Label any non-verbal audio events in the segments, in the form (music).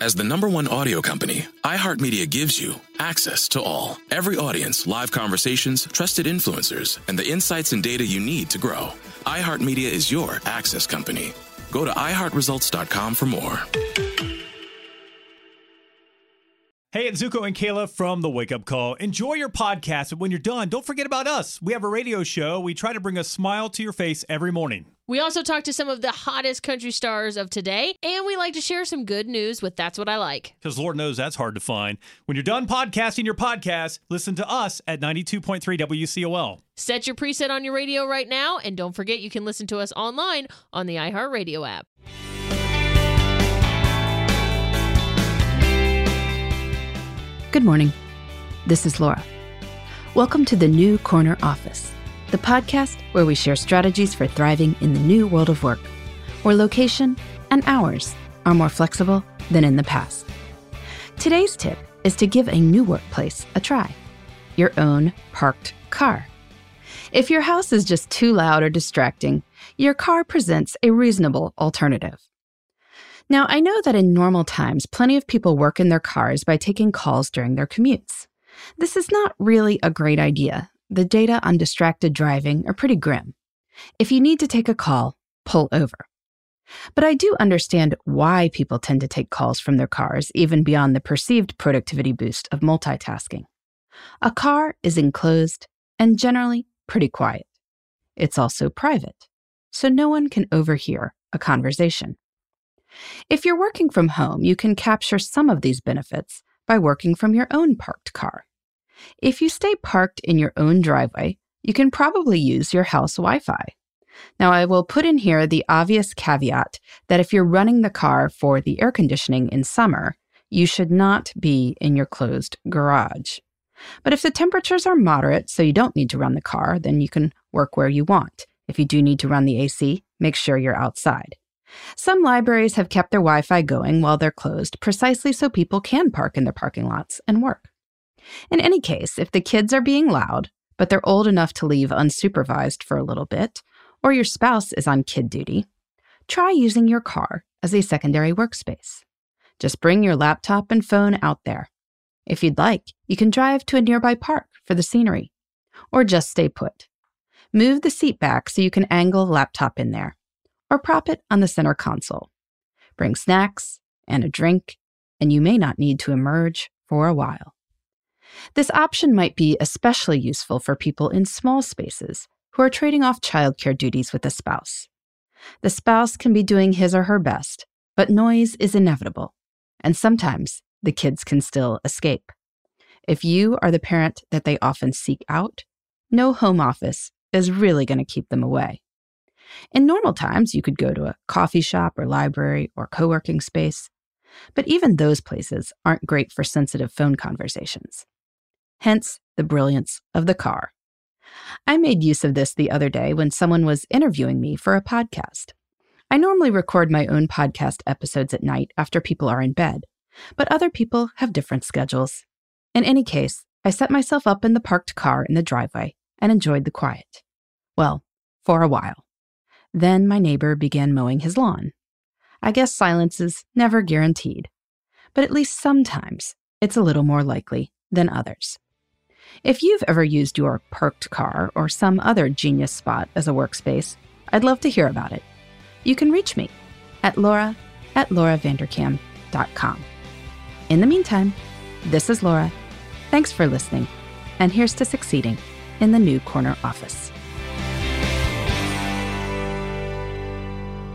As the number one audio company, iHeartMedia gives you access to all. Every audience, live conversations, trusted influencers, and the insights and data you need to grow. iHeartMedia is your access company. Go to iHeartResults.com for more. Hey, it's Zuko and Kayla from the Wake Up Call. Enjoy your podcast, but when you're done, don't forget about us. We have a radio show. We try to bring a smile to your face every morning. We also talk to some of the hottest country stars of today, and we like to share some good news with That's What I Like. Because Lord knows that's hard to find. When you're done podcasting your podcast, listen to us at 92.3 WCOL. Set your preset on your radio right now, and don't forget you can listen to us online on the iHeartRadio app. Good morning. This is Laura. Welcome to the New Corner Office, the podcast where we share strategies for thriving in the new world of work, where location and hours are more flexible than in the past. Today's tip is to give a new workplace a try your own parked car. If your house is just too loud or distracting, your car presents a reasonable alternative. Now, I know that in normal times, plenty of people work in their cars by taking calls during their commutes. This is not really a great idea. The data on distracted driving are pretty grim. If you need to take a call, pull over. But I do understand why people tend to take calls from their cars, even beyond the perceived productivity boost of multitasking. A car is enclosed and generally pretty quiet. It's also private, so no one can overhear a conversation. If you're working from home, you can capture some of these benefits by working from your own parked car. If you stay parked in your own driveway, you can probably use your house Wi Fi. Now, I will put in here the obvious caveat that if you're running the car for the air conditioning in summer, you should not be in your closed garage. But if the temperatures are moderate, so you don't need to run the car, then you can work where you want. If you do need to run the AC, make sure you're outside. Some libraries have kept their Wi Fi going while they're closed precisely so people can park in their parking lots and work. In any case, if the kids are being loud, but they're old enough to leave unsupervised for a little bit, or your spouse is on kid duty, try using your car as a secondary workspace. Just bring your laptop and phone out there. If you'd like, you can drive to a nearby park for the scenery, or just stay put. Move the seat back so you can angle a laptop in there or prop it on the center console. Bring snacks and a drink, and you may not need to emerge for a while. This option might be especially useful for people in small spaces who are trading off childcare duties with a spouse. The spouse can be doing his or her best, but noise is inevitable, and sometimes the kids can still escape. If you are the parent that they often seek out, no home office is really going to keep them away. In normal times, you could go to a coffee shop or library or co working space, but even those places aren't great for sensitive phone conversations. Hence the brilliance of the car. I made use of this the other day when someone was interviewing me for a podcast. I normally record my own podcast episodes at night after people are in bed, but other people have different schedules. In any case, I set myself up in the parked car in the driveway and enjoyed the quiet. Well, for a while. Then my neighbor began mowing his lawn. I guess silence is never guaranteed, but at least sometimes it's a little more likely than others. If you've ever used your parked car or some other genius spot as a workspace, I'd love to hear about it. You can reach me at laura at lauravanderkam.com. In the meantime, this is Laura. Thanks for listening, and here's to succeeding in the new corner office.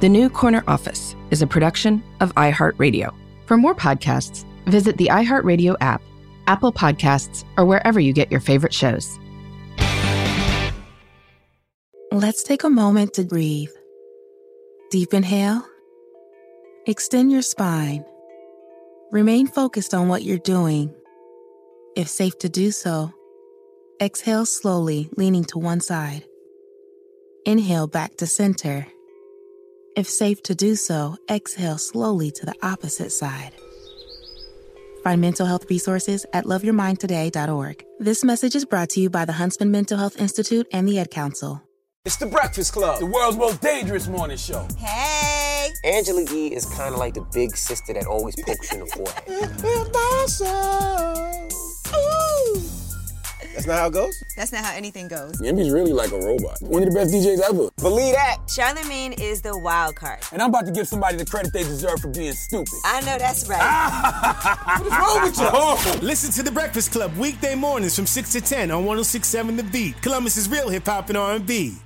The New Corner Office is a production of iHeartRadio. For more podcasts, visit the iHeartRadio app, Apple Podcasts, or wherever you get your favorite shows. Let's take a moment to breathe. Deep inhale, extend your spine, Remain focused on what you're doing. If safe to do so, exhale slowly, leaning to one side. Inhale back to center. If safe to do so, exhale slowly to the opposite side. Find mental health resources at loveyourmindtoday.org. This message is brought to you by the Huntsman Mental Health Institute and the Ad Council. It's the Breakfast Club, the world's most dangerous morning show. Hey! Angela Yee is kind of like the big sister that always pokes you in the forehead. (laughs) That's not how it goes? That's not how anything goes. Envy's really like a robot. One of the best DJs ever. Believe that. Charlemagne is the wild card. And I'm about to give somebody the credit they deserve for being stupid. I know that's right. (laughs) what is wrong with you? Oh. (laughs) Listen to The Breakfast Club weekday mornings from 6 to 10 on 1067 The Beat. Columbus's real hip hop and R&B.